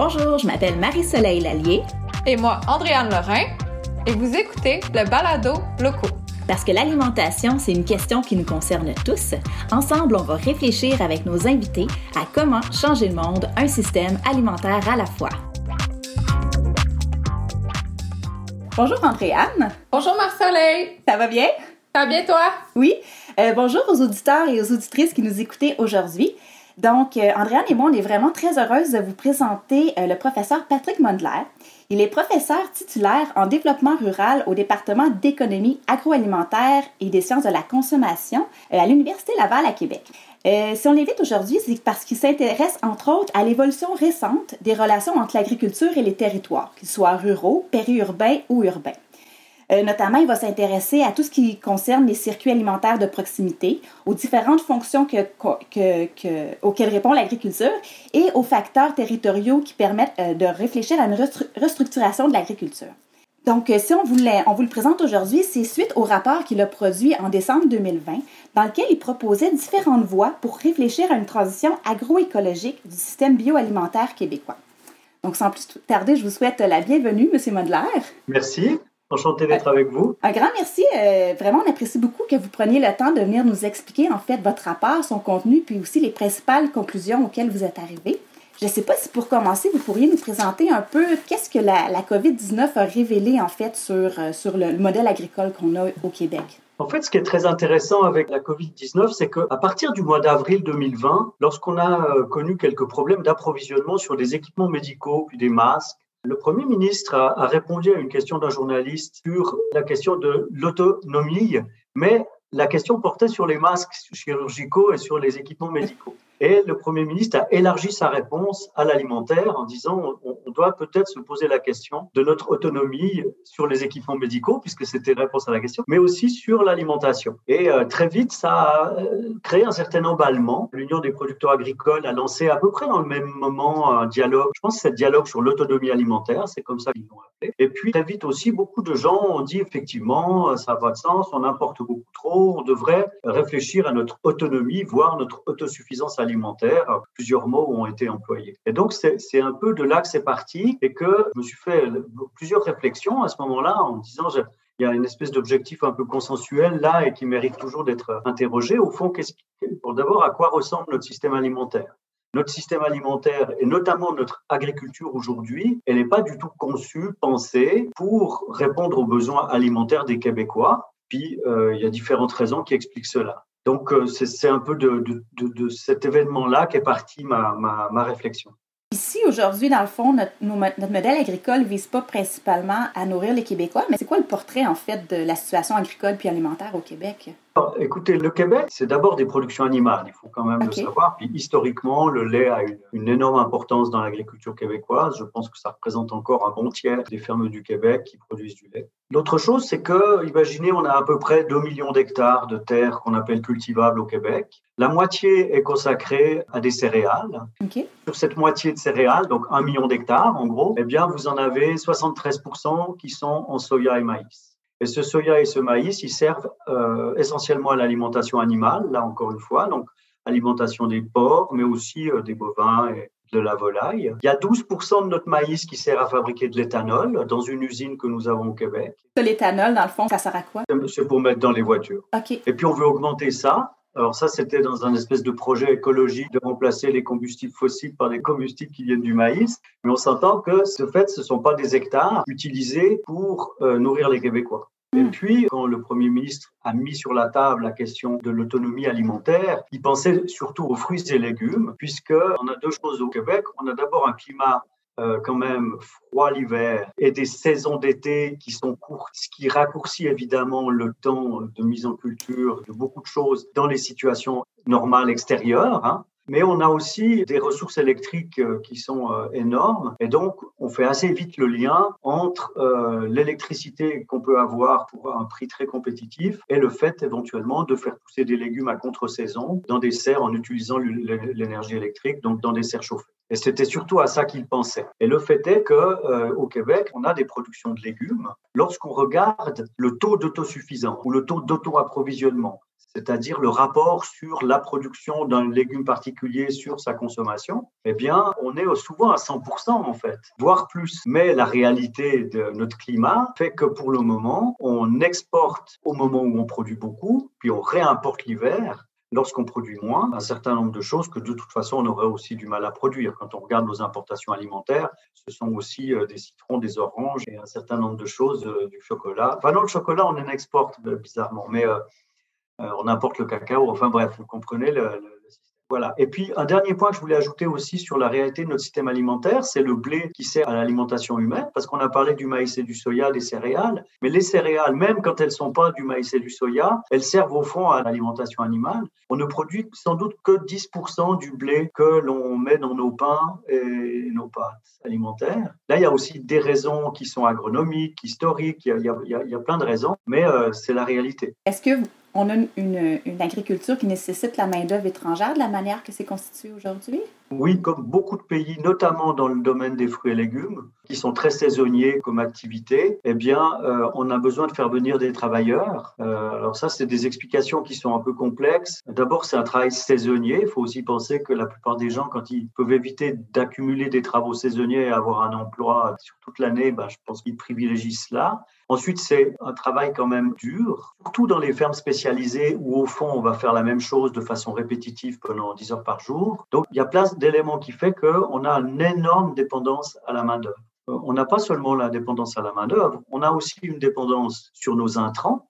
Bonjour, je m'appelle Marie-Soleil Lallier. Et moi, Andréane Lorrain. Et vous écoutez le balado locaux. Parce que l'alimentation, c'est une question qui nous concerne tous. Ensemble, on va réfléchir avec nos invités à comment changer le monde, un système alimentaire à la fois. Bonjour Andréane. Bonjour Marc-Soleil. Ça va bien? Ça va bien toi? Oui. Euh, bonjour aux auditeurs et aux auditrices qui nous écoutez aujourd'hui. Donc, euh, Andréane et moi, on est vraiment très heureuse de vous présenter euh, le professeur Patrick Mondler. Il est professeur titulaire en développement rural au département d'économie agroalimentaire et des sciences de la consommation à l'Université Laval à Québec. si on l'invite aujourd'hui, c'est parce qu'il s'intéresse entre autres à l'évolution récente des relations entre l'agriculture et les territoires, qu'ils soient ruraux, périurbains ou urbains. Euh, notamment, il va s'intéresser à tout ce qui concerne les circuits alimentaires de proximité, aux différentes fonctions que, auxquelles répond l'agriculture et aux facteurs territoriaux qui permettent euh, de réfléchir à une restructuration de l'agriculture. Donc, euh, si on, voulait, on vous le présente aujourd'hui, c'est suite au rapport qu'il a produit en décembre 2020, dans lequel il proposait différentes voies pour réfléchir à une transition agroécologique du système bioalimentaire québécois. Donc, sans plus tarder, je vous souhaite la bienvenue, M. Modler. Merci. Enchanté d'être avec vous. Un grand merci. Euh, vraiment, on apprécie beaucoup que vous preniez le temps de venir nous expliquer en fait votre rapport, son contenu, puis aussi les principales conclusions auxquelles vous êtes arrivé. Je ne sais pas si pour commencer, vous pourriez nous présenter un peu qu'est-ce que la, COVID-19 a révélé en fait sur, euh, sur le, modèle agricole qu'on a au Québec. En fait, ce qui est très intéressant avec la COVID-19, c'est qu'à partir du mois d'avril 2020, lorsqu'on a euh, connu quelques problèmes d'approvisionnement sur des équipements médicaux, puis des masques, le Premier ministre a, répondu à une question d'un journaliste sur la question de l'autonomie, mais la question portait sur les masques chirurgicaux et sur les équipements médicaux. Et le Premier ministre a élargi sa réponse à l'alimentaire en disant on, doit peut-être se poser la question de notre autonomie sur les équipements médicaux, puisque c'était la réponse à la question, mais aussi sur l'alimentation. Et euh, très vite, ça a euh, créé un certain emballement. L'Union des producteurs agricoles a lancé à peu près dans le même moment un dialogue, je pense que c'est un dialogue sur l'autonomie alimentaire, c'est comme ça qu'ils l'ont appelé. Et puis très vite aussi, beaucoup de gens ont dit effectivement, ça n'a pas de sens, on importe beaucoup trop, on devrait réfléchir à notre autonomie, voire notre autosuffisance alimentaire alimentaire, plusieurs mots ont été employés. Et donc, c'est un peu de là que c'est parti et que je me suis fait plusieurs réflexions à ce moment-là en disant, il y a une espèce d'objectif un peu consensuel là et qui mérite toujours d'être interrogé. Au fond, qu'est-ce d'abord, à quoi ressemble notre système alimentaire? Notre système alimentaire et notamment notre agriculture aujourd'hui, elle n'est pas du tout conçue, pensée pour répondre aux besoins alimentaires des Québécois. Puis, euh, il y a différentes raisons qui expliquent cela. Donc, euh, c'est un peu de, cet événement-là qu'est partie ma, ma, réflexion. Ici, aujourd'hui, dans le fond, notre, notre modèle agricole ne vise pas principalement à nourrir les Québécois, mais c'est quoi le portrait, en fait, de la situation agricole puis alimentaire au Québec? Écoutez, le Québec, c'est d'abord des productions animales, il faut quand même le savoir. Puis historiquement, le lait a une, une énorme importance dans l'agriculture québécoise. Je pense que ça représente encore un bon tiers des fermes du Québec qui produisent du lait. L'autre chose, c'est que, imaginez, on a à peu près 2 millions d'hectares de terres qu'on appelle cultivables au Québec. La moitié est consacrée à des céréales. Sur cette moitié de céréales, donc 1 million d'hectares en gros, eh bien, vous en avez 73% qui sont en soya et maïs. Et ce soya et ce maïs, ils servent euh, essentiellement à l'alimentation animale, là encore une fois, donc alimentation des porcs, mais aussi euh, des bovins et de la volaille. Il y a 12% de notre maïs qui sert à fabriquer de l'éthanol dans une usine que nous avons au Québec. L'éthanol, dans le fond, ça sert à quoi? C'est pour mettre dans les voitures. OK. Et puis on veut augmenter ça. Alors ça, c'était dans un espèce de projet écologique de remplacer les combustibles fossiles par des combustibles qui viennent du maïs. Mais on s'entend que ce fait, ce ne sont pas des hectares utilisés pour euh, nourrir les Québécois. Et hmm. puis, quand le Premier ministre a mis sur la table la question de l'autonomie alimentaire, il pensait surtout aux fruits et légumes, puisqu'on a deux choses au Québec. On a d'abord un climat euh, quand même froid l'hiver et des saisons d'été qui sont courtes, ce qui raccourcit évidemment le temps de mise en culture de beaucoup de choses dans les situations normales extérieures. Hein. Mais on a aussi des ressources électriques euh, qui sont euh, énormes. Et donc, on fait assez vite le lien entre euh, l'électricité qu'on peut avoir pour un prix très compétitif et le fait éventuellement de faire pousser des légumes à contre-saison dans des serres en utilisant l'énergie électrique, donc dans des serres chauffées. Et c'était surtout à ça qu'il pensait. Et le fait est que au Québec, on a des productions de légumes. Lorsqu'on regarde le taux d'autosuffisance ou le taux d'auto-approvisionnement, c'est-à-dire le rapport sur la production d'un légume particulier sur sa consommation, eh bien, on est souvent à 100% en fait, voire plus. Mais la réalité de notre climat fait que pour le moment, on exporte au moment où on produit beaucoup, puis on réimporte l'hiver lorsqu'on produit moins, un certain nombre de choses que de toute façon on aurait aussi du mal à produire. Quand on regarde nos importations alimentaires, ce sont aussi euh, des citrons, des oranges et un certain nombre de choses, euh, du chocolat. Enfin non, le chocolat on en exporte bizarrement, mais euh, on importe le cacao. Enfin bref, vous comprenez le. Voilà. Et puis, un dernier point que je voulais ajouter aussi sur la réalité de notre système alimentaire, c'est le blé qui sert à l'alimentation humaine, parce qu'on a parlé du maïs et du soya, des céréales, mais les céréales, même quand elles ne sont pas du maïs et du soya, elles servent au fond à l'alimentation animale. On ne produit sans doute que 10% du blé que l'on met dans nos pains et nos pâtes alimentaires. Là, il y a aussi des raisons qui sont agronomiques, historiques, il y a, plein de raisons, mais euh, c'est la réalité. Est-ce que on a une, agriculture qui nécessite la main-d'œuvre étrangère de la manière que c'est constitué aujourd'hui? Oui, comme beaucoup de pays, notamment dans le domaine des fruits et légumes, qui sont très saisonniers comme activité, eh bien, euh, on a besoin de faire venir des travailleurs. Euh, alors ça, c'est des explications qui sont un peu complexes. D'abord, c'est un travail saisonnier. Il faut aussi penser que la plupart des gens, quand ils peuvent éviter d'accumuler des travaux saisonniers et avoir un emploi sur toute l'année, ben, je pense qu'ils privilégient cela. Ensuite, c'est un travail quand même dur, surtout dans les fermes spécialisées où au fond, on va faire la même chose de façon répétitive pendant 10 heures par jour. Donc, il y a plein d'éléments qui fait qu'on a une énorme dépendance à la main-d'œuvre. Euh, on n'a pas seulement la dépendance à la main-d'œuvre, on a aussi une dépendance sur nos intrants.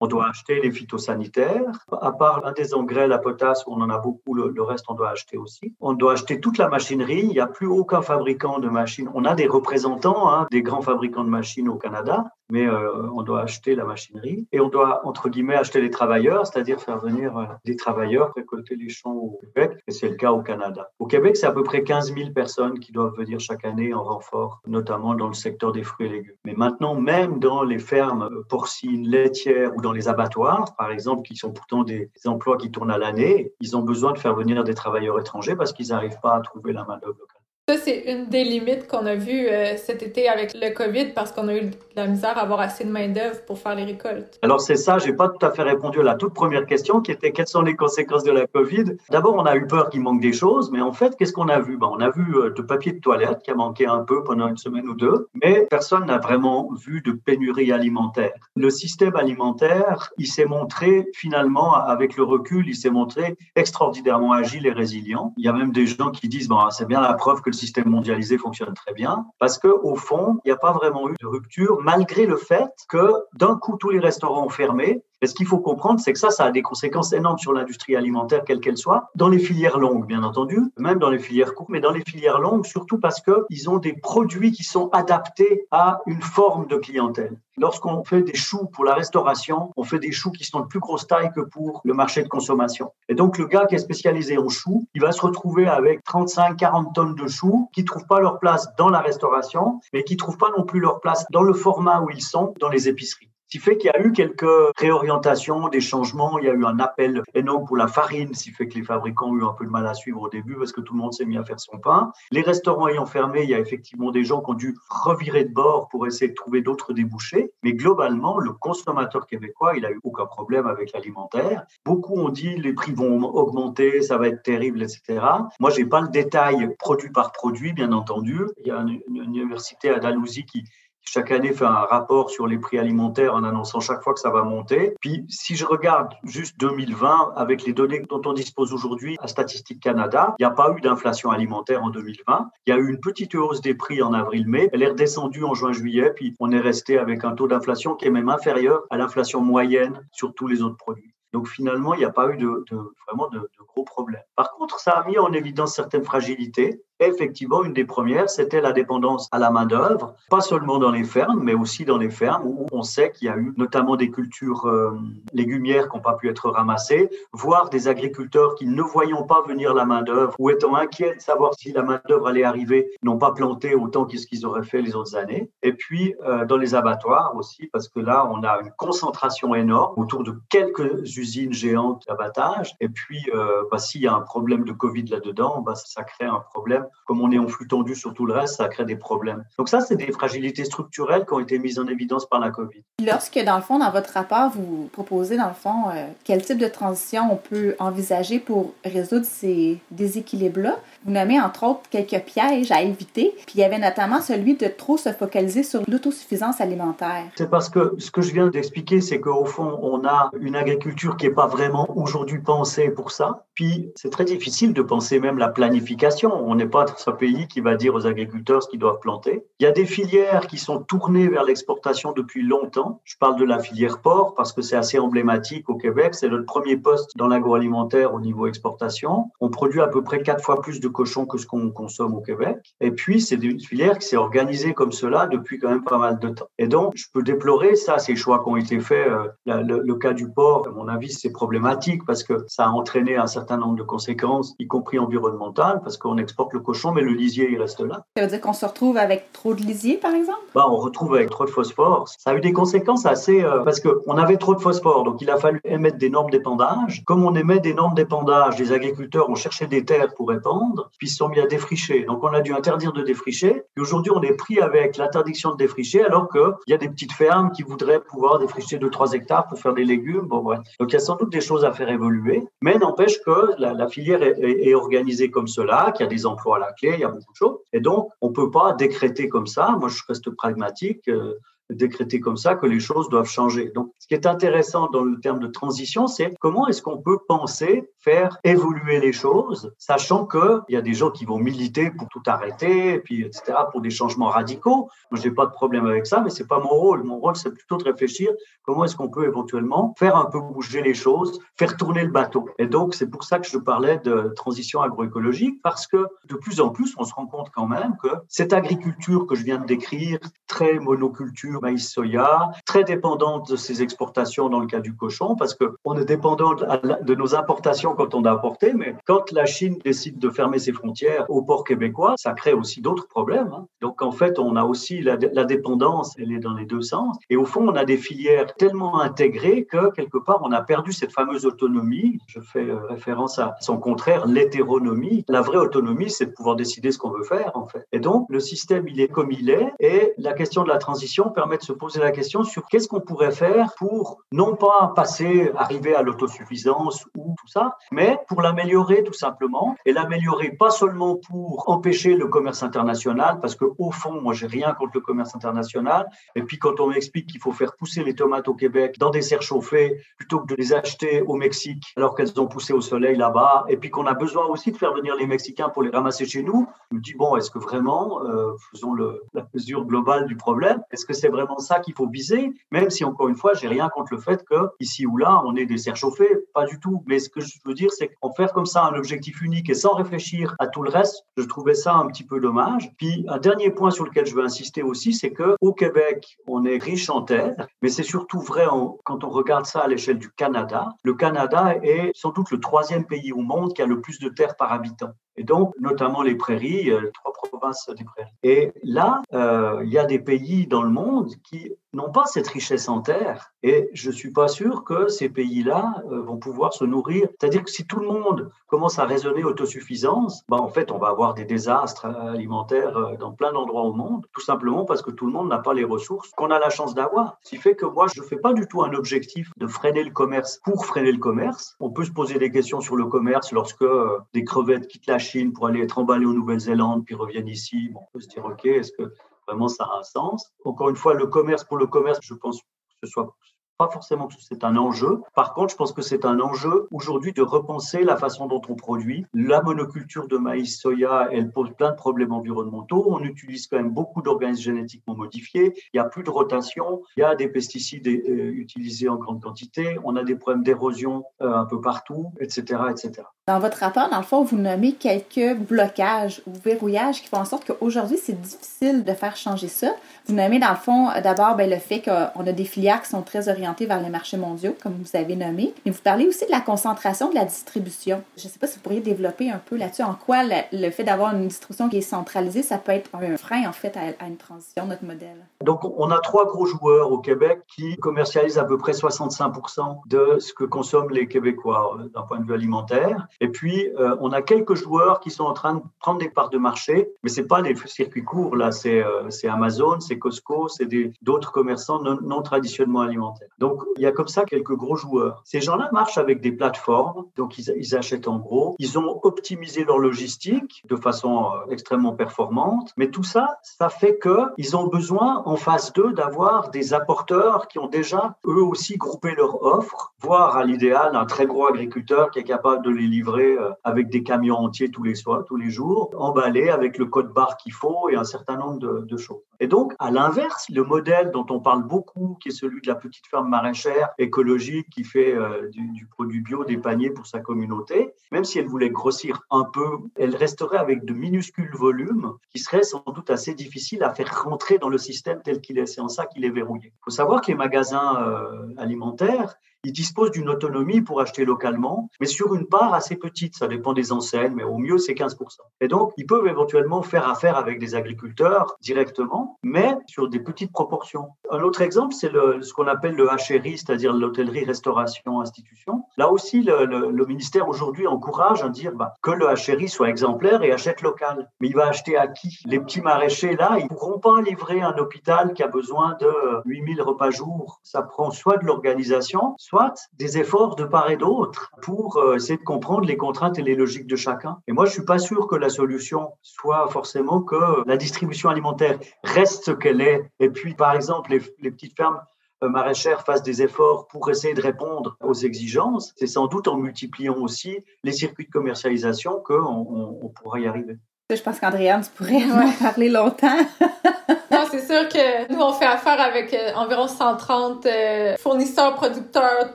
On doit acheter les phytosanitaires. À part un des engrais, la potasse, où on en a beaucoup, le, reste, on doit acheter aussi. On doit acheter toute la machinerie. Il n'y a plus aucun fabricant de machines. On a des représentants hein, des grands fabricants de machines au Canada, mais euh, on doit acheter la machinerie. Et on doit, entre guillemets, acheter les travailleurs, c'est-à-dire faire venir euh, des travailleurs récolter les champs au Québec. Et c'est le cas au Canada. Au Québec, c'est à peu près 15 000 personnes qui doivent venir chaque année en renfort, notamment dans le secteur des fruits et légumes. Mais maintenant, même dans les fermes euh, porcines, laitières, ou dans les abattoirs, par exemple, qui sont pourtant des emplois qui tournent à l'année, ils ont besoin de faire venir des travailleurs étrangers parce qu'ils n'arrivent pas à trouver la main-d'œuvre locale. Ça, c'est une des limites qu'on a vues euh, cet été avec le COVID parce qu'on a eu la misère à avoir assez de main-d'œuvre pour faire les récoltes. Alors, c'est ça, j'ai pas tout à fait répondu à la toute première question qui était quelles sont les conséquences de la COVID? D'abord, on a eu peur qu'il manque des choses, mais en fait, qu'est-ce qu'on a vu? Ben, On a vu euh, de papier de toilette qui a manqué un peu pendant une semaine ou deux, mais personne n'a vraiment vu de pénurie alimentaire. Le système alimentaire, il s'est montré finalement, avec le recul, il s'est montré extraordinairement agile et résilient. Il y a même des gens qui disent, bon, c'est bien la preuve que le système mondialisé fonctionne très bien, parce que au fond, il n'y a pas vraiment eu de rupture, malgré le fait que d'un coup tous les restaurants ont fermé. Et ce qu'il faut comprendre, c'est que ça, ça a des conséquences énormes sur l'industrie alimentaire, quelle qu'elle soit, dans les filières longues, bien entendu, même dans les filières courtes, mais dans les filières longues, surtout parce qu'ils ont des produits qui sont adaptés à une forme de clientèle. Lorsqu'on fait des choux pour la restauration, on fait des choux qui sont de plus grosse taille que pour le marché de consommation. Et donc, le gars qui est spécialisé en choux, il va se retrouver avec 35, 40 tonnes de choux qui ne trouvent pas leur place dans la restauration, mais qui ne trouvent pas non plus leur place dans le format où ils sont dans les épiceries. Ce qui fait qu'il y a eu quelques réorientations, des changements. Il y a eu un appel énorme pour la farine, ce qui fait que les fabricants ont eu un peu de mal à suivre au début parce que tout le monde s'est mis à faire son pain. Les restaurants ayant fermé, il y a effectivement des gens qui ont dû revirer de bord pour essayer de trouver d'autres débouchés. Mais globalement, le consommateur québécois, il a eu aucun problème avec l'alimentaire. Beaucoup ont dit les prix vont augmenter, ça va être terrible, etc. Moi, j'ai pas le détail produit par produit, bien entendu. Il y a une, université à Dalhousie qui chaque année fait un rapport sur les prix alimentaires en annonçant chaque fois que ça va monter. Puis si je regarde juste 2020 avec les données dont on dispose aujourd'hui à Statistique Canada, il n'y a pas eu d'inflation alimentaire en 2020. Il y a eu une petite hausse des prix en avril-mai. Elle est redescendue en juin-juillet, puis on est resté avec un taux d'inflation qui est même inférieur à l'inflation moyenne sur tous les autres produits. Donc finalement, il n'y a pas eu de, vraiment de, de, gros problèmes. Par contre, ça a mis en évidence certaines fragilités effectivement, une des premières, c'était la dépendance à la main-d'œuvre, pas seulement dans les fermes, mais aussi dans les fermes où on sait qu'il y a eu notamment des cultures euh, légumières qui n'ont pas pu être ramassées, voire des agriculteurs qui, ne voyant pas venir la main-d'œuvre ou étant inquiets de savoir si la main-d'œuvre allait arriver, n'ont pas planté autant que ce qu'ils auraient fait les autres années. Et puis, euh, dans les abattoirs aussi, parce que là, on a une concentration énorme autour de quelques usines géantes d'abattage. Et puis, euh, bah, s'il y a un problème de Covid là-dedans, bah, ça crée un problème comme on est en flux tendu sur tout le reste, ça crée des problèmes. Donc ça, c'est des fragilités structurelles qui ont été mises en évidence par la COVID. Lorsque, dans le fond, dans votre rapport, vous proposez, dans le fond, euh, quel type de transition on peut envisager pour résoudre ces déséquilibres-là, vous nommez entre autres quelques pièges à éviter, puis il y avait notamment celui de trop se focaliser sur l'autosuffisance alimentaire. C'est parce que ce que je viens d'expliquer, c'est qu'au fond, on a une agriculture qui n'est pas vraiment aujourd'hui pensée pour ça. Puis c'est très difficile de penser même la planification. On n'est pas dans un pays qui va dire aux agriculteurs ce qu'ils doivent planter. Il y a des filières qui sont tournées vers l'exportation depuis longtemps. Je parle de la filière porc parce que c'est assez emblématique au Québec. C'est le premier poste dans l'agroalimentaire au niveau exportation. On produit à peu près quatre fois plus de cochons que ce qu'on consomme au Québec. Et puis, c'est une filière qui s'est organisée comme cela depuis quand même pas mal de temps. Et donc, je peux déplorer ça, ces choix qui ont été faits. Euh, le, cas du porc, à mon avis, c'est problématique parce que ça a entraîné un certain nombre de conséquences, y compris environnementales, parce qu'on exporte le cochon, mais le lisier, il reste là. Ça veut dire qu'on se retrouve avec trop de lisier, par exemple? Bah, on retrouve avec trop de phosphore. Ça a eu des conséquences assez... Euh, parce qu'on avait trop de phosphore, donc il a fallu émettre des normes d'épandage. Comme on émet des normes d'épandage, les agriculteurs ont cherché des terres pour épandre, puis ils se sont mis à défricher. Donc on a dû interdire de défricher. Et aujourd'hui, on est pris avec l'interdiction de défricher, alors qu'il y a des petites fermes qui voudraient pouvoir défricher 2-3 hectares pour faire des légumes. Bon, ouais. Donc il y a sans doute des choses à faire évoluer, mais n'empêche que la, filière est, organisée comme cela, qu'il y a des emplois à la clé, il y a beaucoup de choses. Et donc, on ne peut pas décréter comme ça. Moi, je reste pragmatique. Euh, décréter comme ça que les choses doivent changer. Donc, ce qui est intéressant dans le terme de transition, c'est comment est-ce qu'on peut penser faire évoluer les choses, sachant qu'il y a des gens qui vont militer pour tout arrêter, et puis etc., pour des changements radicaux. Moi, j'ai pas de problème avec ça, mais c'est pas mon rôle. Mon rôle, c'est plutôt de réfléchir comment est-ce qu'on peut éventuellement faire un peu bouger les choses, faire tourner le bateau. Et donc, c'est pour ça que je parlais de transition agroécologique, parce que de plus en plus, on se rend compte quand même que cette agriculture que je viens de décrire, très monoculture, maïs soya, très dépendante de ses exportations dans le cas du cochon, parce qu'on est dépendant de nos importations quand on a importé, mais quand la Chine décide de fermer ses frontières au port québécois, ça crée aussi d'autres problèmes. Hein. Donc en fait, on a aussi la, la, dépendance, elle est dans les deux sens. Et au fond, on a des filières tellement intégrées que quelque part, on a perdu cette fameuse autonomie. Je fais euh, référence à son contraire, l'hétéronomie. La vraie autonomie, c'est de pouvoir décider ce qu'on veut faire, en fait. Et donc, le système, il est comme il est, et la question de la transition permet de se poser la question sur qu'est-ce qu'on pourrait faire pour non pas passer, arriver à l'autosuffisance ou tout ça, mais pour l'améliorer tout simplement. Et l'améliorer pas seulement pour empêcher le commerce international, parce que au fond, moi, j'ai rien contre le commerce international. Et puis, quand on m'explique qu'il faut faire pousser les tomates au Québec dans des serres chauffées plutôt que de les acheter au Mexique alors qu'elles ont poussé au soleil là-bas, et puis qu'on a besoin aussi de faire venir les Mexicains pour les ramasser chez nous, je me dis, bon, est-ce que vraiment, euh, faisons le, la mesure globale du problème, est-ce que c'est vraiment ça qu'il faut viser, même si encore une fois, j'ai rien contre le fait que ici ou là, on ait des serres chauffées, pas du tout. Mais ce que je veux dire, c'est qu'en faire comme ça un objectif unique et sans réfléchir à tout le reste, je trouvais ça un petit peu dommage. Puis un dernier point sur lequel je veux insister aussi, c'est que au Québec, on est riche en terre, mais c'est surtout vrai quand on regarde ça à l'échelle du Canada. Le Canada est sans doute le troisième pays au monde qui a le plus de terre par habitant et donc notamment les prairies, euh, trois provinces des prairies. Et là, euh, il y a des pays dans le monde qui n'ont pas cette richesse en terre, et je suis pas sûr que ces pays-là euh, vont pouvoir se nourrir. C'est-à-dire que si tout le monde commence à raisonner autosuffisance, ben en fait, on va avoir des désastres alimentaires dans plein d'endroits au monde, tout simplement parce que tout le monde n'a pas les ressources qu'on a la chance d'avoir. Ce qui fait que moi, je fais pas du tout un objectif de freiner le commerce pour freiner le commerce. On peut se poser des questions sur le commerce lorsque des crevettes quittent la Chine pour aller être emballés en Nouvelle-Zélande, puis reviennent ici. on peut se dire, OK, est-ce que vraiment ça a un sens Encore une fois, le commerce pour le commerce, je pense que ce soit pas forcément que c'est un enjeu. Par contre, je pense que c'est un enjeu aujourd'hui de repenser la façon dont on produit. La monoculture de maïs soya, elle pose plein de problèmes environnementaux. On utilise quand même beaucoup d'organismes génétiquement modifiés. Il n'y a plus de rotation. Il y a des pesticides euh, utilisés en grande quantité. On a des problèmes d'érosion euh, un peu partout, etc., etc. Dans votre rapport, dans le fond, vous nommez quelques blocages ou verrouillages qui font en sorte qu'aujourd'hui, c'est difficile de faire changer ça. Vous nommez, dans le fond, d'abord ben, le fait qu'on a des filières qui sont très orientées vers les marchés mondiaux, comme vous avez nommé. Mais vous parlez aussi de la concentration de la distribution. Je ne sais pas si vous pourriez développer un peu là-dessus. En quoi le, fait d'avoir une distribution qui est centralisée, ça peut être un frein, en fait, à, une transition de notre modèle? Donc, on a trois gros joueurs au Québec qui commercialisent à peu près 65% de ce que consomment les Québécois euh, d'un point de vue alimentaire. Et puis, euh, on a quelques joueurs qui sont en train de prendre des parts de marché, mais c'est pas des circuits courts, là, c'est euh, Amazon, c'est Costco, c'est d'autres commerçants non, traditionnellement alimentaires. Donc, il y a comme ça quelques gros joueurs. Ces gens-là marchent avec des plateformes, donc ils, ils, achètent en gros. Ils ont optimisé leur logistique de façon euh, extrêmement performante, mais tout ça, ça fait qu'ils ont besoin en phase 2 d'avoir des apporteurs qui ont déjà eux aussi groupé leur offre, voire à l'idéal un très gros agriculteur qui est capable de les livrer euh, avec des camions entiers tous les soirs, tous les jours, emballés avec le code barre qu'il faut et un certain nombre de, choses. Et donc, à l'inverse, le modèle dont on parle beaucoup, qui est celui de la petite ferme maraîchère écologique qui fait euh, du, du, produit bio des paniers pour sa communauté, même si elle voulait grossir un peu, elle resterait avec de minuscules volumes qui seraient sans doute assez difficiles à faire rentrer dans le système tel qu'il est. C'est en ça qu'il est verrouillé. Il faut savoir que les magasins euh, alimentaires, ils disposent d'une autonomie pour acheter localement, mais sur une part assez petite. Ça dépend des enseignes, mais au mieux, c'est 15%. Et donc, ils peuvent éventuellement faire affaire avec des agriculteurs directement, mais sur des petites proportions. Un autre exemple, c'est ce qu'on appelle le HRI, c'est-à-dire l'hôtellerie, restauration, institution. Là aussi, le, ministère aujourd'hui encourage à dire bah, que le HRI soit exemplaire et achète local. Mais il va acheter à qui? Les petits maraîchers, là, ils ne pourront pas livrer un hôpital qui a besoin de 8000 repas jour. Ça prend soit de l'organisation, soit des efforts de part et d'autre pour euh, essayer de comprendre les contraintes et les logiques de chacun. Et moi, je suis pas sûr que la solution soit forcément que la distribution alimentaire reste ce qu'elle est. Et puis, par exemple, les, petites fermes euh, maraîchères fassent des efforts pour essayer de répondre aux exigences. C'est sans doute en multipliant aussi les circuits de commercialisation qu'on on, on pourra y arriver. Je pense qu'Andréane, tu pourrais en parler longtemps. non, c'est sûr que nous, on fait affaire avec euh, environ 130 euh, fournisseurs, producteurs,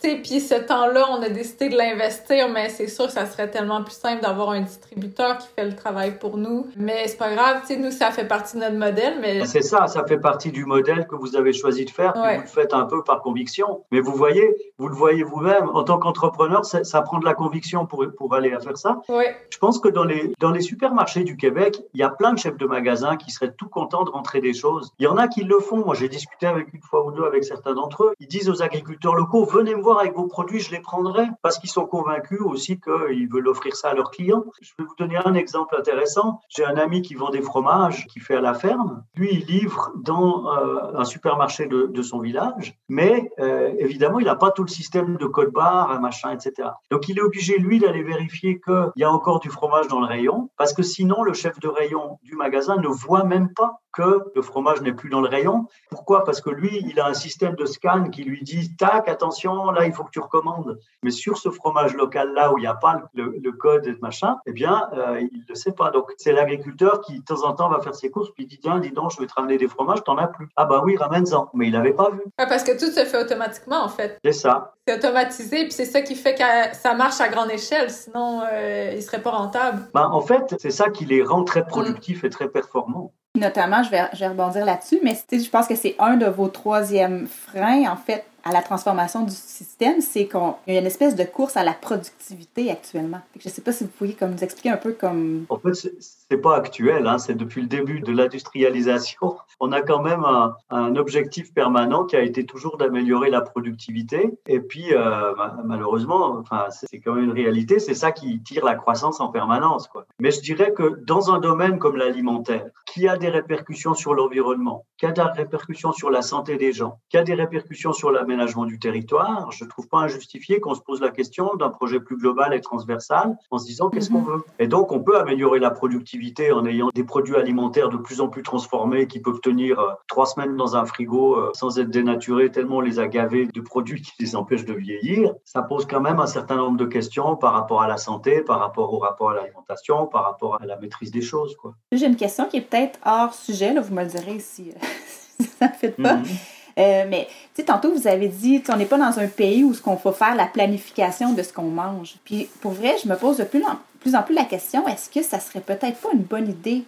puis ce temps-là, on a décidé de l'investir, mais c'est sûr que ça serait tellement plus simple d'avoir un distributeur qui fait le travail pour nous. Mais c'est pas grave, tu sais, nous, ça fait partie de notre modèle, mais... C'est ça, ça fait partie du modèle que vous avez choisi de faire, ouais. vous le faites un peu par conviction. Mais vous voyez, vous le voyez vous-même, en tant qu'entrepreneur, ça, ça, prend de la conviction pour, pour aller à faire ça. Ouais. Je pense que dans les, dans les supermarchés du Québec, il y a plein de chefs de magasins qui seraient tout contents de rentrer des Il y en a qui le font. Moi, j'ai discuté avec une fois ou deux avec certains d'entre eux. Ils disent aux agriculteurs locaux, venez me voir avec vos produits, je les prendrai parce qu'ils sont convaincus aussi qu'ils veulent offrir ça à leurs clients. Je vais vous donner un exemple intéressant. J'ai un ami qui vend des fromages, qui fait à la ferme. Lui, il livre dans euh, un supermarché de, de, son village, mais euh, évidemment, il n'a pas tout le système de code barre, machin, etc. Donc, il est obligé, lui, d'aller vérifier qu'il y a encore du fromage dans le rayon parce que sinon, le chef de rayon du magasin ne voit même pas que le fromage n'est plus dans le rayon. Pourquoi? Parce que lui, il a un système de scan qui lui dit tac, attention, là, il faut que tu recommandes. Mais sur ce fromage local là où il n'y a pas le, le, code et machin, eh bien, euh, il ne le sait pas. Donc, c'est l'agriculteur qui, de temps en temps, va faire ses courses puis il dit tiens, dis donc, je vais te ramener des fromages, t'en as plus. Ah bah oui, ramène-en. Mais il n'avait pas vu. Ouais, parce que tout se fait automatiquement, en fait. C'est ça. C'est automatisé, puis c'est ça qui fait que ça marche à grande échelle. Sinon, euh, il ne serait pas rentable. Ben, en fait, c'est ça qui les rend très productifs mmh. et très performants. Notamment, je vais, je vais rebondir là-dessus, mais je pense que c'est un de vos troisièmes freins, en fait, à la transformation du système, c'est qu'il y a une espèce de course à la productivité actuellement. Je ne sais pas si vous pourriez comme, nous expliquer un peu comme... En fait, c'est pas actuel, hein, c'est depuis le début de l'industrialisation. On a quand même un, objectif permanent qui a été toujours d'améliorer la productivité. Et puis, euh, malheureusement, enfin, c'est quand même une réalité, c'est ça qui tire la croissance en permanence. Mais je dirais que dans un domaine comme l'alimentaire, qui a des répercussions sur l'environnement, qui a des répercussions sur la santé des gens, qui a des répercussions sur l'aménagement du territoire, je ne trouve pas injustifié qu'on se pose la question d'un projet plus global et transversal en se disant qu'est-ce qu'on veut. Et donc, on peut améliorer la productivité en ayant des produits alimentaires de plus en plus transformés qui peuvent tenir trois semaines dans un frigo sans être dénaturés tellement on les a gavés de produits qui les empêchent de vieillir. Ça pose quand même un certain nombre de questions par rapport à la santé, par rapport au rapport à l'alimentation, par rapport à la maîtrise des choses. J'ai une question qui est peut-être hors sujet, là, vous me le direz si, ça ne fait pas. -hmm. Euh, mais, tu sais, tantôt, vous avez dit, on n'est pas dans un pays où ce qu'on faut faire la planification de ce qu'on mange. Puis, pour vrai, je me pose de plus en plus, la question, est-ce que ça serait peut-être pas une bonne idée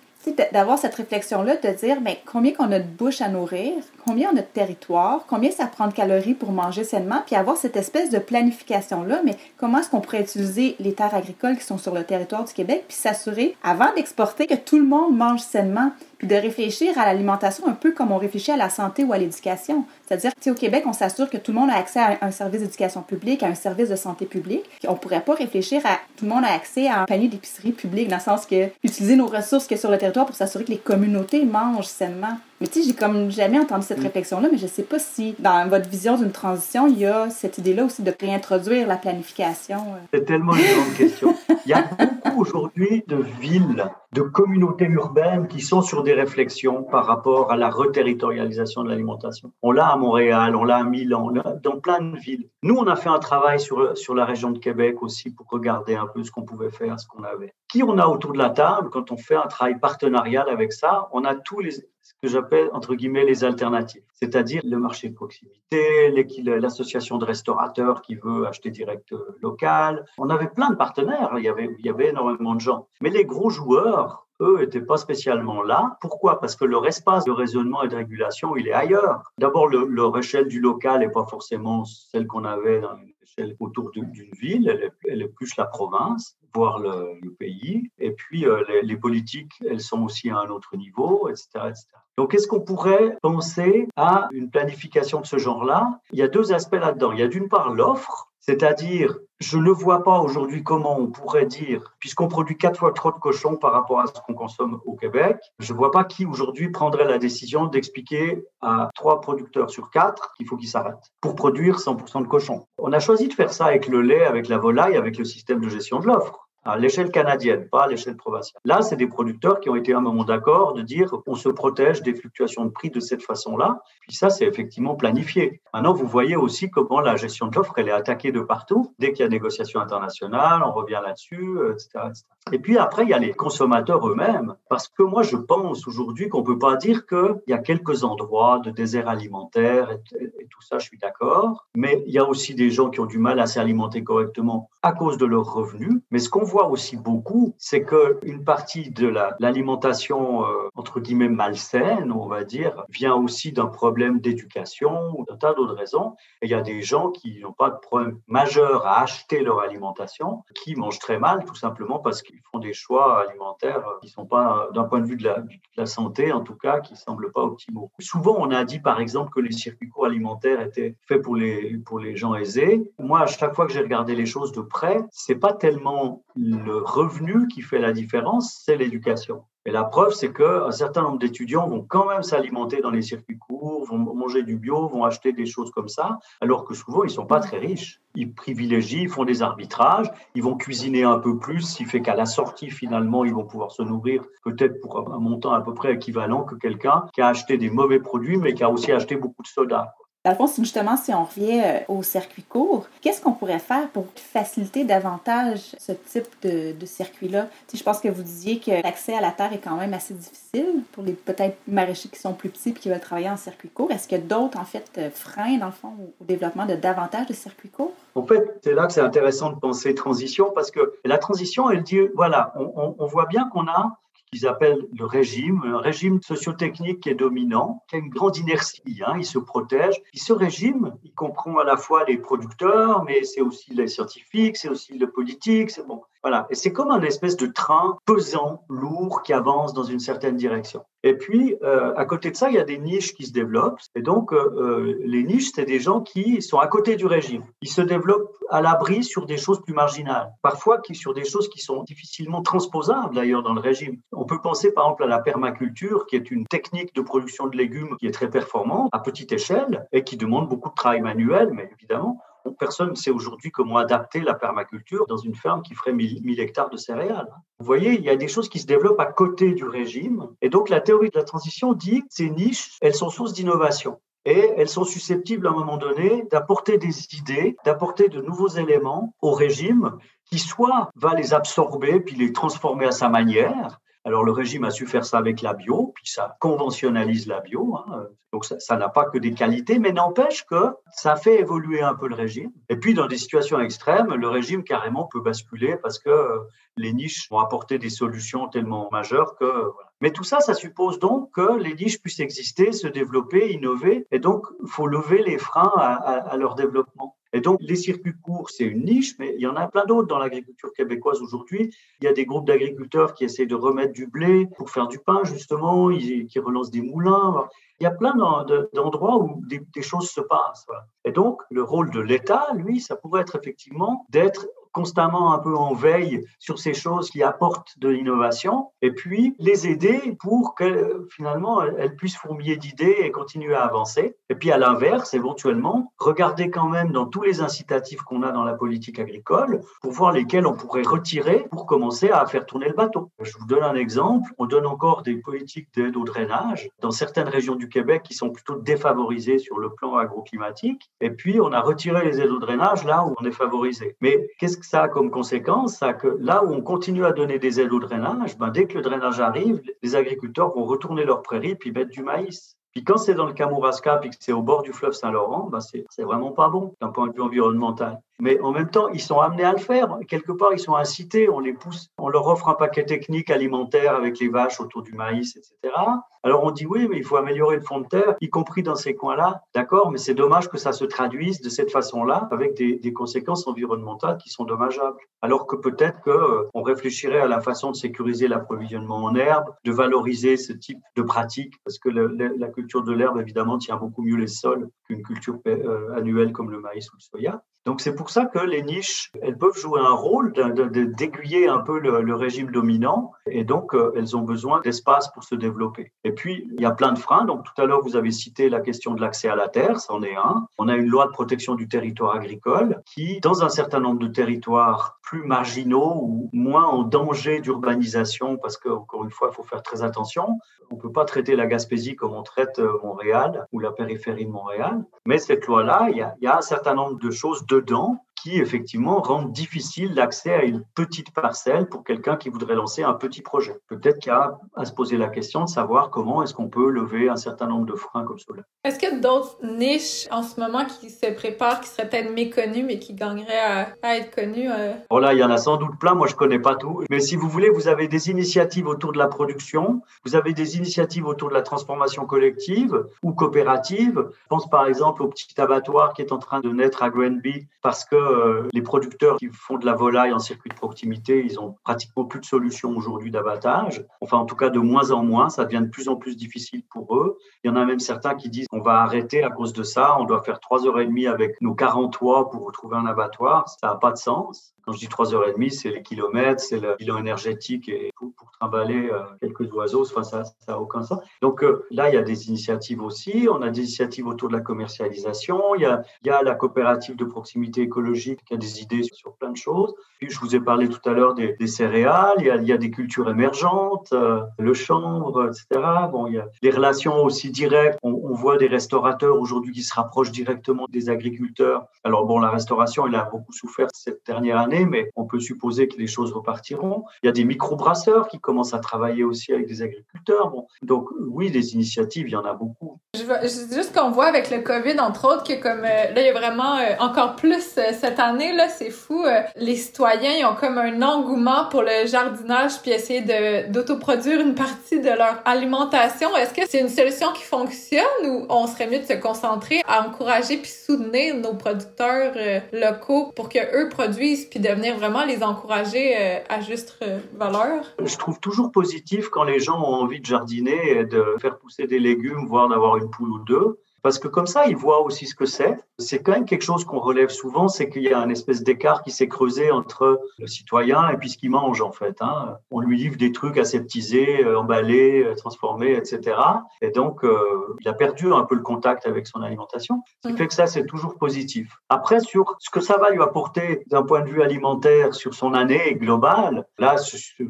d'avoir cette réflexion-là, de dire, mais combien qu'on a de bouche à nourrir, combien on a de territoire, combien ça prend de calories pour manger sainement, puis avoir cette espèce de planification-là, mais comment est-ce qu'on pourrait utiliser les terres agricoles qui sont sur le territoire du Québec, puis s'assurer, avant d'exporter, que tout le monde mange sainement, puis de réfléchir à l'alimentation un peu comme on réfléchit à la santé ou à l'éducation. C'est-à-dire au Québec, on s'assure que tout le monde a accès à un service d'éducation publique, à un service de santé publique. On pourrait pas réfléchir à tout le monde a accès à un panier d'épicerie publique, dans le sens que utiliser nos ressources que sur le territoire pour s'assurer que les communautés mangent sainement. Mais tu sais, j'ai comme jamais entendu cette mm. réflexion-là, mais je sais pas si dans votre vision d'une transition, il y a cette idée-là aussi de réintroduire la planification. Euh. C'est tellement une grande question. Il y a beaucoup aujourd'hui de villes, de communautés urbaines qui sont sur des réflexions par rapport à la reterritorialisation de l'alimentation. On l'a à Montréal, on l'a à Milan, on l'a dans plein de villes. Nous, on a fait un travail sur, sur la région de Québec aussi pour regarder un peu ce qu'on pouvait faire, ce qu'on avait. Qui on a autour de la table quand on fait un travail partenarial avec ça? On a tous les, ce que j'appelle entre guillemets les alternatives, c'est-à-dire le marché de proximité, l'association de restaurateurs qui veut acheter direct euh, local. On avait plein de partenaires, il y avait, il y avait énormément de gens. Mais les gros joueurs, eux, n'étaient pas spécialement là. Pourquoi? Parce que leur espace de raisonnement et de régulation, il est ailleurs. D'abord, le, leur échelle du local n'est pas forcément celle qu'on avait dans autour d'une ville, elle est, plus la province, voire le, pays. Et puis, euh, les, les, politiques, elles sont aussi à un autre niveau, etc. etc. Donc, est-ce qu'on pourrait penser à une planification de ce genre-là? Il y a deux aspects là-dedans. Il y a d'une part l'offre, c'est-à-dire, je ne vois pas aujourd'hui comment on pourrait dire, puisqu'on produit quatre fois trop de cochons par rapport à ce qu'on consomme au Québec, je ne vois pas qui aujourd'hui prendrait la décision d'expliquer à trois producteurs sur quatre qu'il faut qu'ils s'arrêtent pour produire 100% de cochons. On a choisi de faire ça avec le lait, avec la volaille, avec le système de gestion de l'offre à l'échelle canadienne, pas à l'échelle provinciale. Là, c'est des producteurs qui ont été à un moment d'accord de dire on se protège des fluctuations de prix de cette façon-là. Puis ça, c'est effectivement planifié. Maintenant, vous voyez aussi comment la gestion de l'offre, elle est attaquée de partout. Dès qu'il y a négociation internationale, on revient là-dessus, etc., etc. Et puis après, il y a les consommateurs eux-mêmes. Parce que moi, je pense aujourd'hui qu'on peut pas dire qu'il y a quelques endroits de désert alimentaire et, et tout ça, je suis d'accord. Mais il y a aussi des gens qui ont du mal à s'alimenter correctement à cause de leurs revenus. Mais ce qu'on voit aussi beaucoup, c'est qu'une partie de l'alimentation, euh, entre guillemets, malsaine, on va dire, vient aussi d'un problème d'éducation ou d'un tas d'autres raisons. Et il y a des gens qui n'ont pas de problème majeur à acheter leur alimentation, qui mangent très mal, tout simplement parce qu'ils font des choix alimentaires qui sont pas, d'un point de vue de la, de la, santé, en tout cas, qui semblent pas optimaux. Souvent, on a dit, par exemple, que les circuits courts alimentaires étaient faits pour les, pour les gens aisés. Moi, à chaque fois que j'ai regardé les choses de près, c'est pas tellement le revenu qui fait la différence, c'est l'éducation. Et la preuve, c'est qu'un certain nombre d'étudiants vont quand même s'alimenter dans les circuits courts, vont manger du bio, vont acheter des choses comme ça, alors que souvent, ils ne sont pas très riches. Ils privilégient, ils font des arbitrages, ils vont cuisiner un peu plus, ce qui fait qu'à la sortie, finalement, ils vont pouvoir se nourrir peut-être pour un montant à peu près équivalent que quelqu'un qui a acheté des mauvais produits, mais qui a aussi acheté beaucoup de soda. Dans le fond, justement, si on revient euh, au circuit court, qu'est-ce qu'on pourrait faire pour faciliter davantage ce type de, circuit-là? je pense que vous disiez que l'accès à la terre est quand même assez difficile pour les peut-être maraîchers qui sont plus petits et qui veulent travailler en circuit court. Est-ce que d'autres, en fait, euh, freins, dans le fond, au développement de davantage de circuits courts? En fait, c'est là que c'est intéressant de penser transition parce que la transition, elle dit, voilà, on voit bien qu'on a qu'ils appellent le régime, un régime sociotechnique qui est dominant, qui a une grande inertie, hein, il se protège. Et ce régime, il comprend à la fois les producteurs, mais c'est aussi les scientifiques, c'est aussi le politique, c'est bon. Voilà. Et c'est comme un espèce de train pesant, lourd, qui avance dans une certaine direction. Et puis, euh, à côté de ça, il y a des niches qui se développent. Et donc, euh, euh, les niches, c'est des gens qui sont à côté du régime. Ils se développent à l'abri sur des choses plus marginales. Parfois, sur des choses qui sont difficilement transposables, d'ailleurs, dans le régime. On peut penser, par exemple, à la permaculture, qui est une technique de production de légumes qui est très performante, à petite échelle, et qui demande beaucoup de travail manuel, mais évidemment. Personne ne sait aujourd'hui comment adapter la permaculture dans une ferme qui ferait 1000 hectares de céréales. Vous voyez, il y a des choses qui se développent à côté du régime. Et donc, la théorie de la transition dit que ces niches, elles sont sources d'innovation. Et elles sont susceptibles à un moment donné d'apporter des idées, d'apporter de nouveaux éléments au régime qui soit va les absorber puis les transformer à sa manière, alors le régime a su faire ça avec la bio, puis ça conventionnalise la bio, hein. donc ça n'a pas que des qualités, mais n'empêche que ça fait évoluer un peu le régime. Et puis dans des situations extrêmes, le régime carrément peut basculer parce que les niches vont apporter des solutions tellement majeures que... Mais tout ça, ça suppose donc que les niches puissent exister, se développer, innover, et donc il faut lever les freins à leur développement. Et donc, les circuits courts, c'est une niche, mais il y en a plein d'autres dans l'agriculture québécoise aujourd'hui. Il y a des groupes d'agriculteurs qui essaient de remettre du blé pour faire du pain, justement, qui relancent des moulins. Il y a plein d'endroits où des, choses se passent. Et donc, le rôle de l'État, lui, ça pourrait être effectivement d'être constamment un peu en veille sur ces choses qui apportent de l'innovation et puis les aider pour que finalement elles puissent fourmiller d'idées et continuer à avancer. Et puis à l'inverse, éventuellement, regarder quand même dans tous les incitatifs qu'on a dans la politique agricole pour voir lesquels on pourrait retirer pour commencer à faire tourner le bateau. Je vous donne un exemple. On donne encore des politiques d'aide au drainage dans certaines régions du Québec qui sont plutôt défavorisées sur le plan agroclimatique. Et puis on a retiré les aides au drainage là où on est favorisé. Mais qu'est-ce ça a comme conséquence que là où on continue à donner des aides au drainage, ben, dès que le drainage arrive, les agriculteurs vont retourner leurs prairies puis mettre du maïs. Puis quand c'est dans le Kamouraska puis que c'est au bord du fleuve Saint-Laurent, ben c'est vraiment pas bon d'un point de vue environnemental. Mais en même temps, ils sont amenés à le faire. Quelque part, ils sont incités, on les pousse, on leur offre un paquet technique alimentaire avec les vaches autour du maïs, etc. Alors on dit oui, mais il faut améliorer le fond de terre, y compris dans ces coins-là. D'accord, mais c'est dommage que ça se traduise de cette façon-là avec des, conséquences environnementales qui sont dommageables. Alors que peut-être qu'on euh, réfléchirait à la façon de sécuriser l'approvisionnement en herbe, de valoriser ce type de pratique, parce que la culture de l'herbe, évidemment, tient beaucoup mieux les sols qu'une culture euh, annuelle comme le maïs ou le soya. Donc c'est pour ça que les niches, elles peuvent jouer un rôle d'aiguiller un peu le, régime dominant et donc euh, elles ont besoin d'espace pour se développer. Et puis il y a plein de freins. Donc tout à l'heure vous avez cité la question de l'accès à la terre, ça en est un. On a une loi de protection du territoire agricole qui, dans un certain nombre de territoires plus marginaux ou moins en danger d'urbanisation, parce qu'encore une fois il faut faire très attention, on peut pas traiter la Gaspésie comme on traite euh, Montréal ou la périphérie de Montréal. Mais cette loi-là, il y a un certain nombre de choses dedans qui effectivement rendent difficile l'accès à une petite parcelle pour quelqu'un qui voudrait lancer un petit projet. Peut-être qu'il y a à se poser la question de savoir comment est-ce qu'on peut lever un certain nombre de freins comme cela. Est-ce qu'il y a d'autres niches en ce moment qui se préparent, qui seraient peut-être méconnues, mais qui gagneraient à, être connues? Euh? Oh là, il y en a sans doute plein. Moi, je connais pas tout. Mais si vous voulez, vous avez des initiatives autour de la production, vous avez des initiatives autour de la transformation collective ou coopérative. Je pense par exemple au petit abattoir qui est en train de naître à Granby parce que euh, les producteurs qui font de la volaille en circuit de proximité, ils ont pratiquement plus de solutions aujourd'hui d'abattage. Enfin, en tout cas, de moins en moins. Ça devient de plus en plus difficile pour eux. Il y en a même certains qui disent qu'on va arrêter à cause de ça. On doit faire trois heures et demie avec nos 40 toits pour retrouver un abattoir. Ça n'a pas de sens. Quand je dis trois heures et demie, c'est les kilomètres, c'est le bilan énergétique et pour, pour trimballer euh, quelques oiseaux, enfin, ça n'a aucun sens. Donc euh, là, il y a des initiatives aussi. On a des initiatives autour de la commercialisation. Il y a, la coopérative de proximité écologique qui a des idées sur, plein de choses. Puis je vous ai parlé tout à l'heure des, des, céréales. Il y, a, des cultures émergentes, euh, le chanvre, etc. Bon, il y a les relations aussi directes. On voit des restaurateurs aujourd'hui qui se rapprochent directement des agriculteurs. Alors bon, la restauration, elle a beaucoup souffert cette dernière année mais on peut supposer que les choses repartiront. Il y a des micro-brasseurs qui commencent à travailler aussi avec des agriculteurs. Bon, donc oui, des initiatives, il y en a beaucoup. Juste qu'on voit avec le COVID, entre autres, que comme euh, là, il y a vraiment euh, encore plus euh, cette année, là, c'est fou. les citoyens ils ont comme un engouement pour le jardinage puis essayer de, d'autoproduire une partie de leur alimentation. Est-ce que c'est une solution qui fonctionne ou on serait mieux de se concentrer à encourager puis soutenir nos producteurs locaux pour que eux produisent puis de venir vraiment les encourager à juste valeur? Je trouve toujours positif quand les gens ont envie de jardiner et de faire pousser des légumes, voire d'avoir une poule ou deux. Parce que comme ça, ils voient aussi ce que c'est. C'est quand même quelque chose qu'on relève souvent, c'est qu'il y a un espèce d'écart qui s'est creusé entre le citoyen et puis ce qu'il mange en fait. Hein. On lui livre des trucs aseptisés, euh, emballés, euh, transformés, etc. Et donc, euh, il a perdu un peu le contact avec son alimentation. Ce qui mm. fait que ça, c'est toujours positif. Après, sur ce que ça va lui apporter d'un point de vue alimentaire sur son année globale, là, je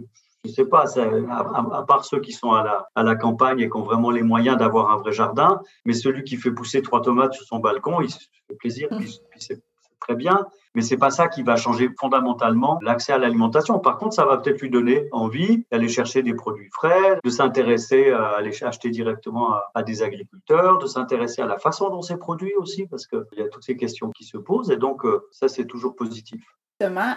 sais pas, à, part ceux qui sont à la, à la campagne et qui ont vraiment les moyens d'avoir un vrai jardin, mais celui qui fait pousser trois tomates sur son balcon, il se fait plaisir, puis, c'est très bien, mais c'est pas ça qui va changer fondamentalement l'accès à l'alimentation. Par contre, ça va peut-être lui donner envie d'aller chercher des produits frais, de s'intéresser à aller acheter directement à, à des agriculteurs, de s'intéresser à la façon dont c'est produit aussi, parce qu'il y a toutes ces questions qui se posent, et donc euh, ça, c'est toujours positif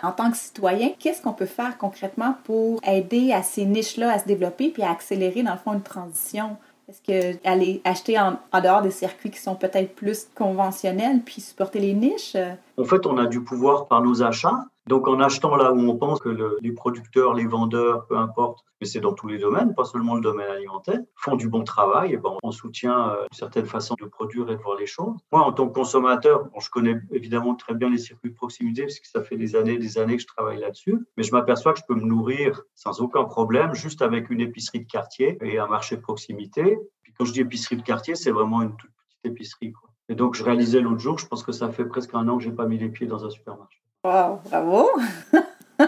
en tant que citoyen, qu'est-ce qu'on peut faire concrètement pour aider à ces niches-là à se développer puis à accélérer, dans le fond, une transition? Est-ce que aller acheter en, en, dehors des circuits qui sont peut-être plus conventionnels puis supporter les niches? En fait, on a du pouvoir par nos achats. Donc, en achetant là où on pense que le, les producteurs, les vendeurs, peu importe, mais c'est dans tous les domaines, pas seulement le domaine alimentaire, font du bon travail, et ben, on soutient euh, une certaine façon de produire et de voir les choses. Moi, en tant que consommateur, bon, je connais évidemment très bien les circuits de proximité, parce que ça fait des années des années que je travaille là-dessus, mais je m'aperçois que je peux me nourrir sans aucun problème, juste avec une épicerie de quartier et un marché de proximité. Puis quand je dis épicerie de quartier, c'est vraiment une toute petite épicerie. Quoi. Et donc, je réalisais l'autre jour, je pense que ça fait presque un an que j'ai pas mis les pieds dans un supermarché. Wow, bravo!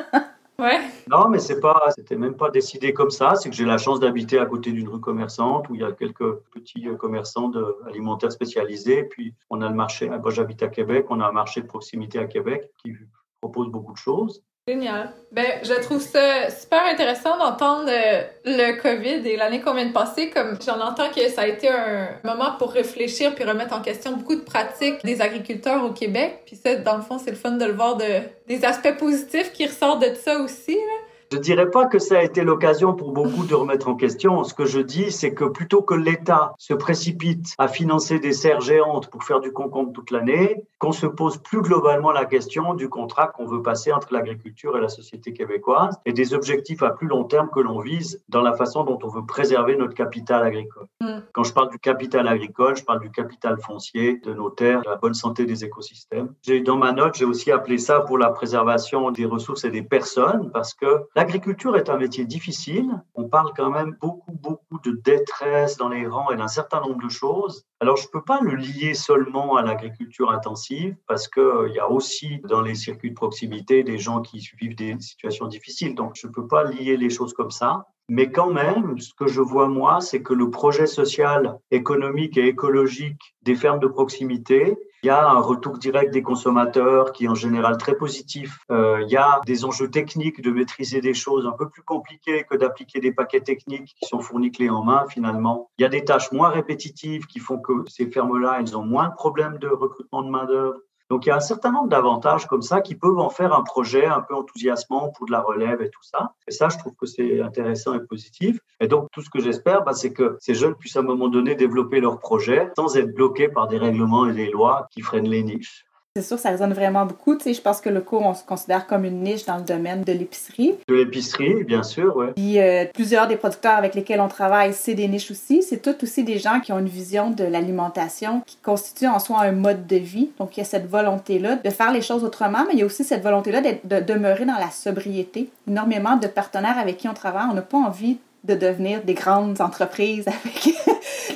ouais. Non, mais c'est pas, c'était même pas décidé comme ça. C'est que j'ai la chance d'habiter à côté d'une rue commerçante où il y a quelques petits commerçants de, alimentaires spécialisés. Puis on a le marché. Moi, j'habite à Québec. On a un marché de proximité à Québec qui propose beaucoup de choses. Génial. Ben, je trouve ça super intéressant d'entendre euh, le COVID et l'année qu'on vient de passer. Comme j'en entends que ça a été un moment pour réfléchir puis remettre en question beaucoup de pratiques des agriculteurs au Québec. Puis ça, dans le fond, c'est le fun de le voir de des aspects positifs qui ressortent de ça aussi. Là. Je ne dirais pas que ça a été l'occasion pour beaucoup de remettre en question. Ce que je dis, c'est que plutôt que l'État se précipite à financer des serres géantes pour faire du concombre toute l'année, qu'on se pose plus globalement la question du contrat qu'on veut passer entre l'agriculture et la société québécoise et des objectifs à plus long terme que l'on vise dans la façon dont on veut préserver notre capital agricole. Mm. Quand je parle du capital agricole, je parle du capital foncier, de nos terres, de la bonne santé des écosystèmes. J'ai dans ma note, j'ai aussi appelé ça pour la préservation des ressources et des personnes parce que L'agriculture est un métier difficile. On parle quand même beaucoup, beaucoup de détresse dans les rangs et d'un certain nombre de choses. Alors, je ne peux pas le lier seulement à l'agriculture intensive parce qu'il euh, y a aussi dans les circuits de proximité des gens qui vivent des situations difficiles. Donc, je ne peux pas lier les choses comme ça. Mais quand même, ce que je vois moi, c'est que le projet social, économique et écologique des fermes de proximité, il y a un retour direct des consommateurs qui est en général très positif. Euh, il y a des enjeux techniques de maîtriser des choses un peu plus compliquées que d'appliquer des paquets techniques qui sont fournis clés en main finalement. Il y a des tâches moins répétitives qui font que ces fermes-là, elles ont moins de problèmes de recrutement de main-d'œuvre. Donc il y a un certain nombre d'avantages comme ça qui peuvent en faire un projet un peu enthousiasmant pour de la relève et tout ça. Et ça, je trouve que c'est intéressant et positif. Et donc tout ce que j'espère, bah, c'est que ces jeunes puissent à un moment donné développer leur projet sans être bloqués par des règlements et des lois qui freinent les niches. C'est sûr, ça résonne vraiment beaucoup. Tu sais, je pense que le cours, on se considère comme une niche dans le domaine de l'épicerie. De l'épicerie, bien sûr, oui. Puis euh, plusieurs des producteurs avec lesquels on travaille, c'est des niches aussi. C'est tout aussi des gens qui ont une vision de l'alimentation qui constitue en soi un mode de vie. Donc, il y a cette volonté-là de faire les choses autrement, mais il y a aussi cette volonté-là de demeurer dans la sobriété. Énormément de partenaires avec qui on travaille, on n'a pas envie de devenir des grandes entreprises avec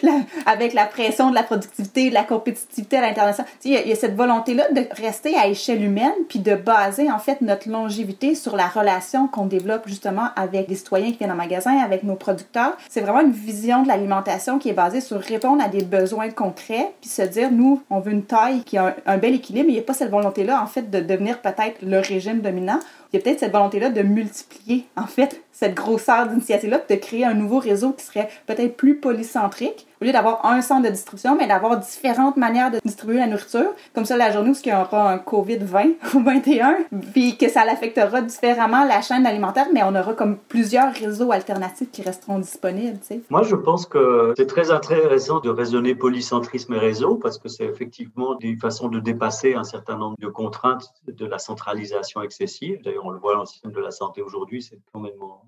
la, avec la pression de la productivité, de la compétitivité à l'international. Il y, a, cette volonté-là de rester à échelle humaine, puis de baser en fait notre longévité sur la relation qu'on développe justement avec les citoyens qui viennent en magasin, avec nos producteurs. C'est vraiment une vision de l'alimentation qui est basée sur répondre à des besoins concrets, puis se dire, nous, on veut une taille qui a un, bel équilibre, il n'y a pas cette volonté-là en fait de devenir peut-être le régime dominant il y a peut-être cette volonté-là de multiplier, en fait, cette grosseur d'initiative-là, de créer un nouveau réseau qui serait peut-être plus polycentrique, au lieu d'avoir un centre de distribution, mais d'avoir différentes manières de distribuer la nourriture. Comme ça, la journée où il y aura un COVID-20 ou 21, puis que ça l'affectera différemment la chaîne alimentaire, mais on aura comme plusieurs réseaux alternatifs qui resteront disponibles. Tu sais. Moi, je pense que c'est très intéressant de raisonner polycentrisme et réseau, parce que c'est effectivement des façons de dépasser un certain nombre de contraintes de la centralisation excessive. D'ailleurs, on le voit dans le système de la santé aujourd'hui, c'est complètement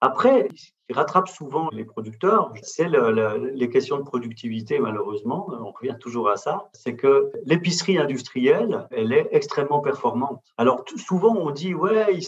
après, qui rattrape souvent les producteurs, c'est le, le, les questions de productivité, malheureusement. On revient toujours à ça. C'est que l'épicerie industrielle, elle est extrêmement performante. Alors, souvent, on dit, ouais,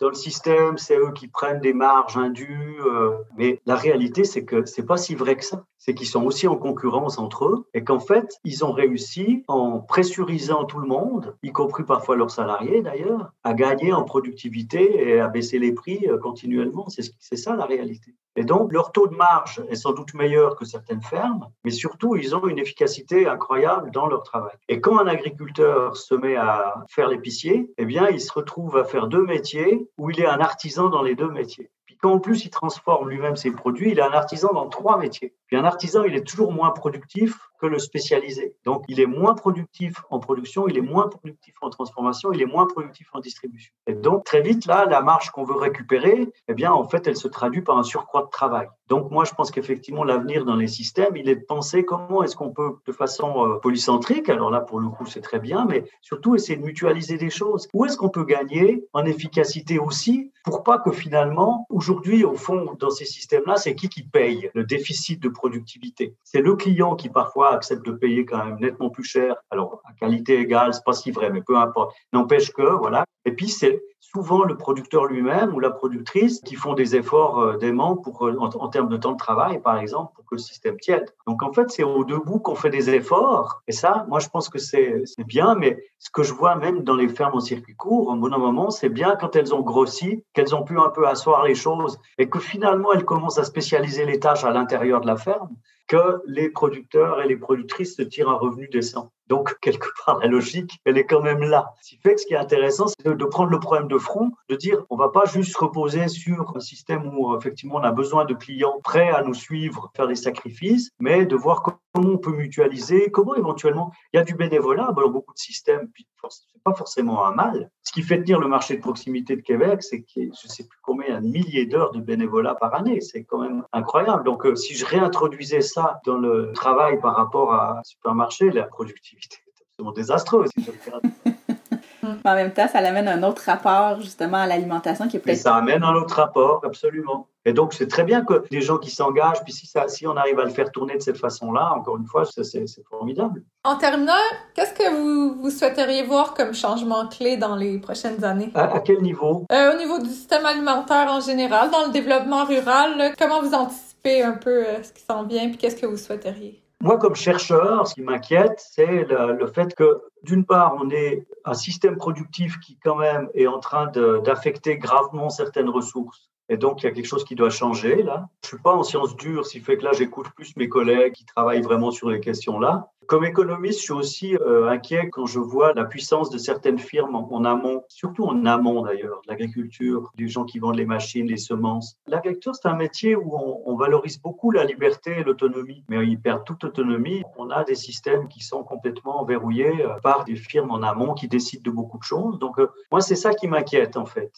dans le système, c'est eux qui prennent des marges indues. Euh, mais la réalité, c'est que c'est pas si vrai que ça. C'est qu'ils sont aussi en concurrence entre eux et qu'en fait, ils ont réussi, en pressurisant tout le monde, y compris parfois leurs salariés d'ailleurs, à gagner en productivité et à baisser les prix euh, continuellement. C'est ça la réalité. Et donc, leur taux de marge est sans doute meilleur que certaines fermes, mais surtout, ils ont une efficacité incroyable dans leur travail. Et quand un agriculteur se met à faire l'épicier, eh bien, il se retrouve à faire deux métiers où il est un artisan dans les deux métiers. Puis quand en plus il transforme lui-même ses produits, il est un artisan dans trois métiers. Puis un artisan, il est toujours moins productif que le spécialisé. Donc, il est moins productif en production, il est moins productif en transformation, il est moins productif en distribution. Et donc, très vite, là, la marge qu'on veut récupérer, eh bien, en fait, elle se traduit par un surcroît de travail. Donc, moi, je pense qu'effectivement, l'avenir dans les systèmes, il est de penser comment est-ce qu'on peut, de façon euh, polycentrique, alors là, pour le coup, c'est très bien, mais surtout essayer de mutualiser des choses. Où est-ce qu'on peut gagner en efficacité aussi pour pas que finalement, aujourd'hui, au fond, dans ces systèmes-là, c'est qui qui paye le déficit de productivité? C'est le client qui parfois accepte de payer quand même nettement plus cher. Alors, à qualité égale, c'est pas si vrai, mais peu importe. N'empêche que, voilà. Et puis, c'est souvent le producteur lui-même ou la productrice qui font des efforts euh, d'aimant pour, euh, en, termes de temps de travail, par exemple, pour que le système tienne. Donc, en fait, c'est au debout qu'on fait des efforts. Et ça, moi, je pense que c'est bien, mais ce que je vois même dans les fermes en circuit court, bout d'un moment, c'est bien quand elles ont grossi, qu'elles ont pu un peu asseoir les choses et que finalement, elles commencent à spécialiser les tâches à l'intérieur de la ferme que les producteurs et les productrices se tirent un revenu décent. Donc, quelque part, la logique, elle est quand même là. Ce qui fait que ce qui est intéressant, c'est de prendre le problème de front, de dire, on va pas juste reposer sur un système où, effectivement, on a besoin de clients prêts à nous suivre, faire des sacrifices, mais de voir comment on peut mutualiser, comment éventuellement, il y a du bénévolat dans beaucoup de systèmes, puis c'est pas forcément un mal. Ce qui fait tenir le marché de proximité de Québec, c'est que je sais plus combien, de milliers d'heures de bénévolat par année. C'est quand même incroyable. Donc, euh, si je réintroduisais ça dans le travail par rapport à un supermarché, la productivité est absolument désastreuse. en même temps, ça amène un autre rapport justement à l'alimentation qui est peut-être. Ça amène un autre rapport, absolument. Et donc, c'est très bien que des gens qui s'engagent, puis si, ça, si on arrive à le faire tourner de cette façon-là, encore une fois, c'est formidable. En terminant, qu'est-ce que vous, vous, souhaiteriez voir comme changement clé dans les prochaines années? À, quel niveau? Euh, au niveau du système alimentaire en général, dans le développement rural, comment vous anticipez un peu euh, ce qui s'en vient, puis qu'est-ce que vous souhaiteriez? Moi, comme chercheur, ce qui m'inquiète, c'est le, fait que, d'une part, on est un système productif qui, quand même, est en train d'affecter gravement certaines ressources. Et donc, il y a quelque chose qui doit changer là. Je suis pas en sciences dures, ce qui fait que là, j'écoute plus mes collègues qui travaillent vraiment sur les questions-là. Comme économiste, je suis aussi euh, inquiet quand je vois la puissance de certaines firmes en, amont, surtout en amont d'ailleurs, l'agriculture, des gens qui vendent les machines, les semences. L'agriculture, c'est un métier où on, valorise beaucoup la liberté et l'autonomie, mais ils perdent toute autonomie. On a des systèmes qui sont complètement verrouillés euh, par des firmes en amont qui décident de beaucoup de choses. Donc, euh, moi, c'est ça qui m'inquiète en fait.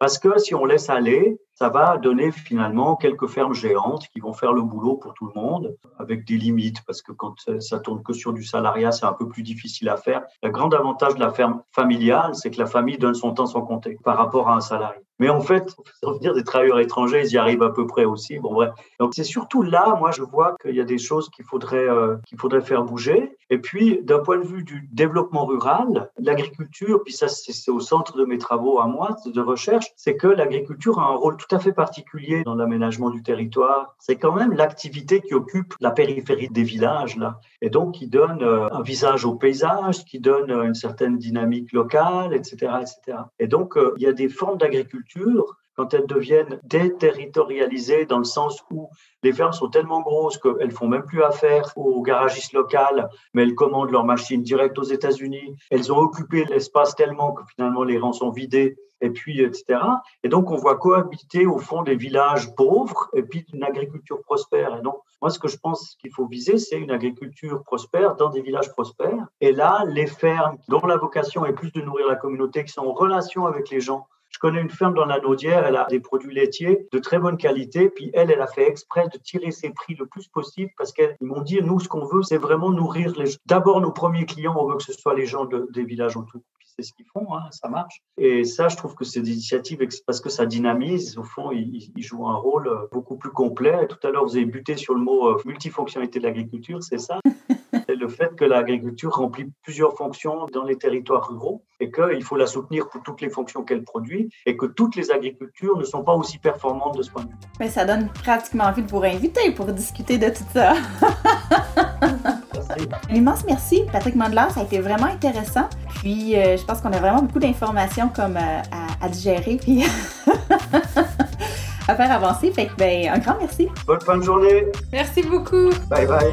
Parce que si on laisse aller, ça va donner finalement quelques fermes géantes qui vont faire le boulot pour tout le monde, avec des limites, parce que quand ça tourne sur du salariat, c'est un peu plus difficile à faire. Le grand avantage de la ferme familiale, c'est que la famille donne son temps sans compter par rapport à un salarié. Mais en fait, revenir des travailleurs étrangers, ils y arrivent à peu près aussi. Bon, bref. Donc, c'est surtout là, moi, je vois qu'il y a des choses qu'il faudrait, euh, qu'il faudrait faire bouger. Et puis, d'un point de vue du développement rural, l'agriculture, puis ça, c'est au centre de mes travaux à moi de recherche, c'est que l'agriculture a un rôle tout à fait particulier dans l'aménagement du territoire. C'est quand même l'activité qui occupe la périphérie des villages, là. Et donc, qui donne euh, un visage au paysage, qui donne euh, une certaine dynamique locale, etc., etc. Et donc, il y a des formes d'agriculture quand elles deviennent déterritorialisées dans le sens où les fermes sont tellement grosses qu'elles font même plus affaire aux garagistes locales, mais elles commandent leurs machines direct aux États-Unis. Elles ont occupé l'espace tellement que finalement les rangs sont vidés et puis etc. Et donc on voit cohabiter au fond des villages pauvres et puis une agriculture prospère. Et donc moi ce que je pense qu'il faut viser, c'est une agriculture prospère dans des villages prospères. Et là, les fermes dont la vocation est plus de nourrir la communauté, qui sont en relation avec les gens, je connais une ferme dans la Naudière, elle a des produits laitiers de très bonne qualité, puis elle, elle a fait exprès de tirer ses prix le plus possible parce qu'ils m'ont dit, nous, ce qu'on veut, c'est vraiment nourrir les D'abord, nos premiers clients, on veut que ce soit les gens des villages autour. Puis c'est ce qu'ils font, hein, ça marche. Et ça, je trouve que c'est des initiatives parce que ça dynamise. Au fond, ils, jouent un rôle euh, beaucoup plus complet. Tout à l'heure, vous avez buté sur le mot euh, multifonctionnalité de l'agriculture, c'est ça? c'est le fait que l'agriculture remplit plusieurs fonctions dans les territoires ruraux et qu'il faut la soutenir pour toutes les fonctions qu'elle produit et que toutes les agricultures ne sont pas aussi performantes de ce point de vue. Mais ça donne pratiquement envie de vous réinviter pour discuter de tout ça. Un immense merci, Patrick Mandler. Ça a été vraiment intéressant. Puis, euh, je pense qu'on a vraiment beaucoup d'informations comme euh, à, digérer puis à faire avancer. Fait que, ben, un grand merci. Bonne fin de journée. Merci beaucoup. Bye bye.